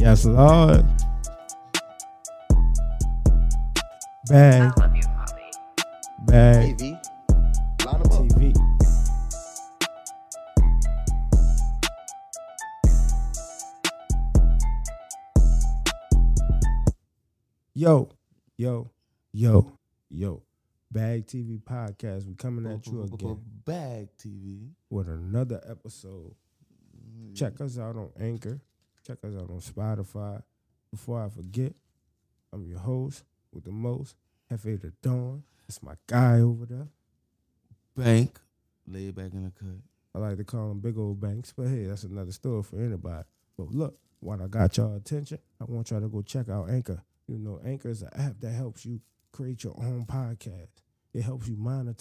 Yes, Lord. Bag, I love you, Poppy. bag, TV. Line 'em up. TV. Yo, yo, yo, yo. Bag TV podcast. We coming at you again Bag TV. with another episode. Check us out on Anchor. Check us out on Spotify. Before I forget, I'm your host with the most, Hefe the Dawn. It's my guy over there. Bank. Lay back in the cut. I like to call them big old banks, but hey, that's another story for anybody. But look, while I got y'all attention, I want y'all to go check out Anchor. You know, Anchor is an app that helps you create your own podcast. It helps you monetize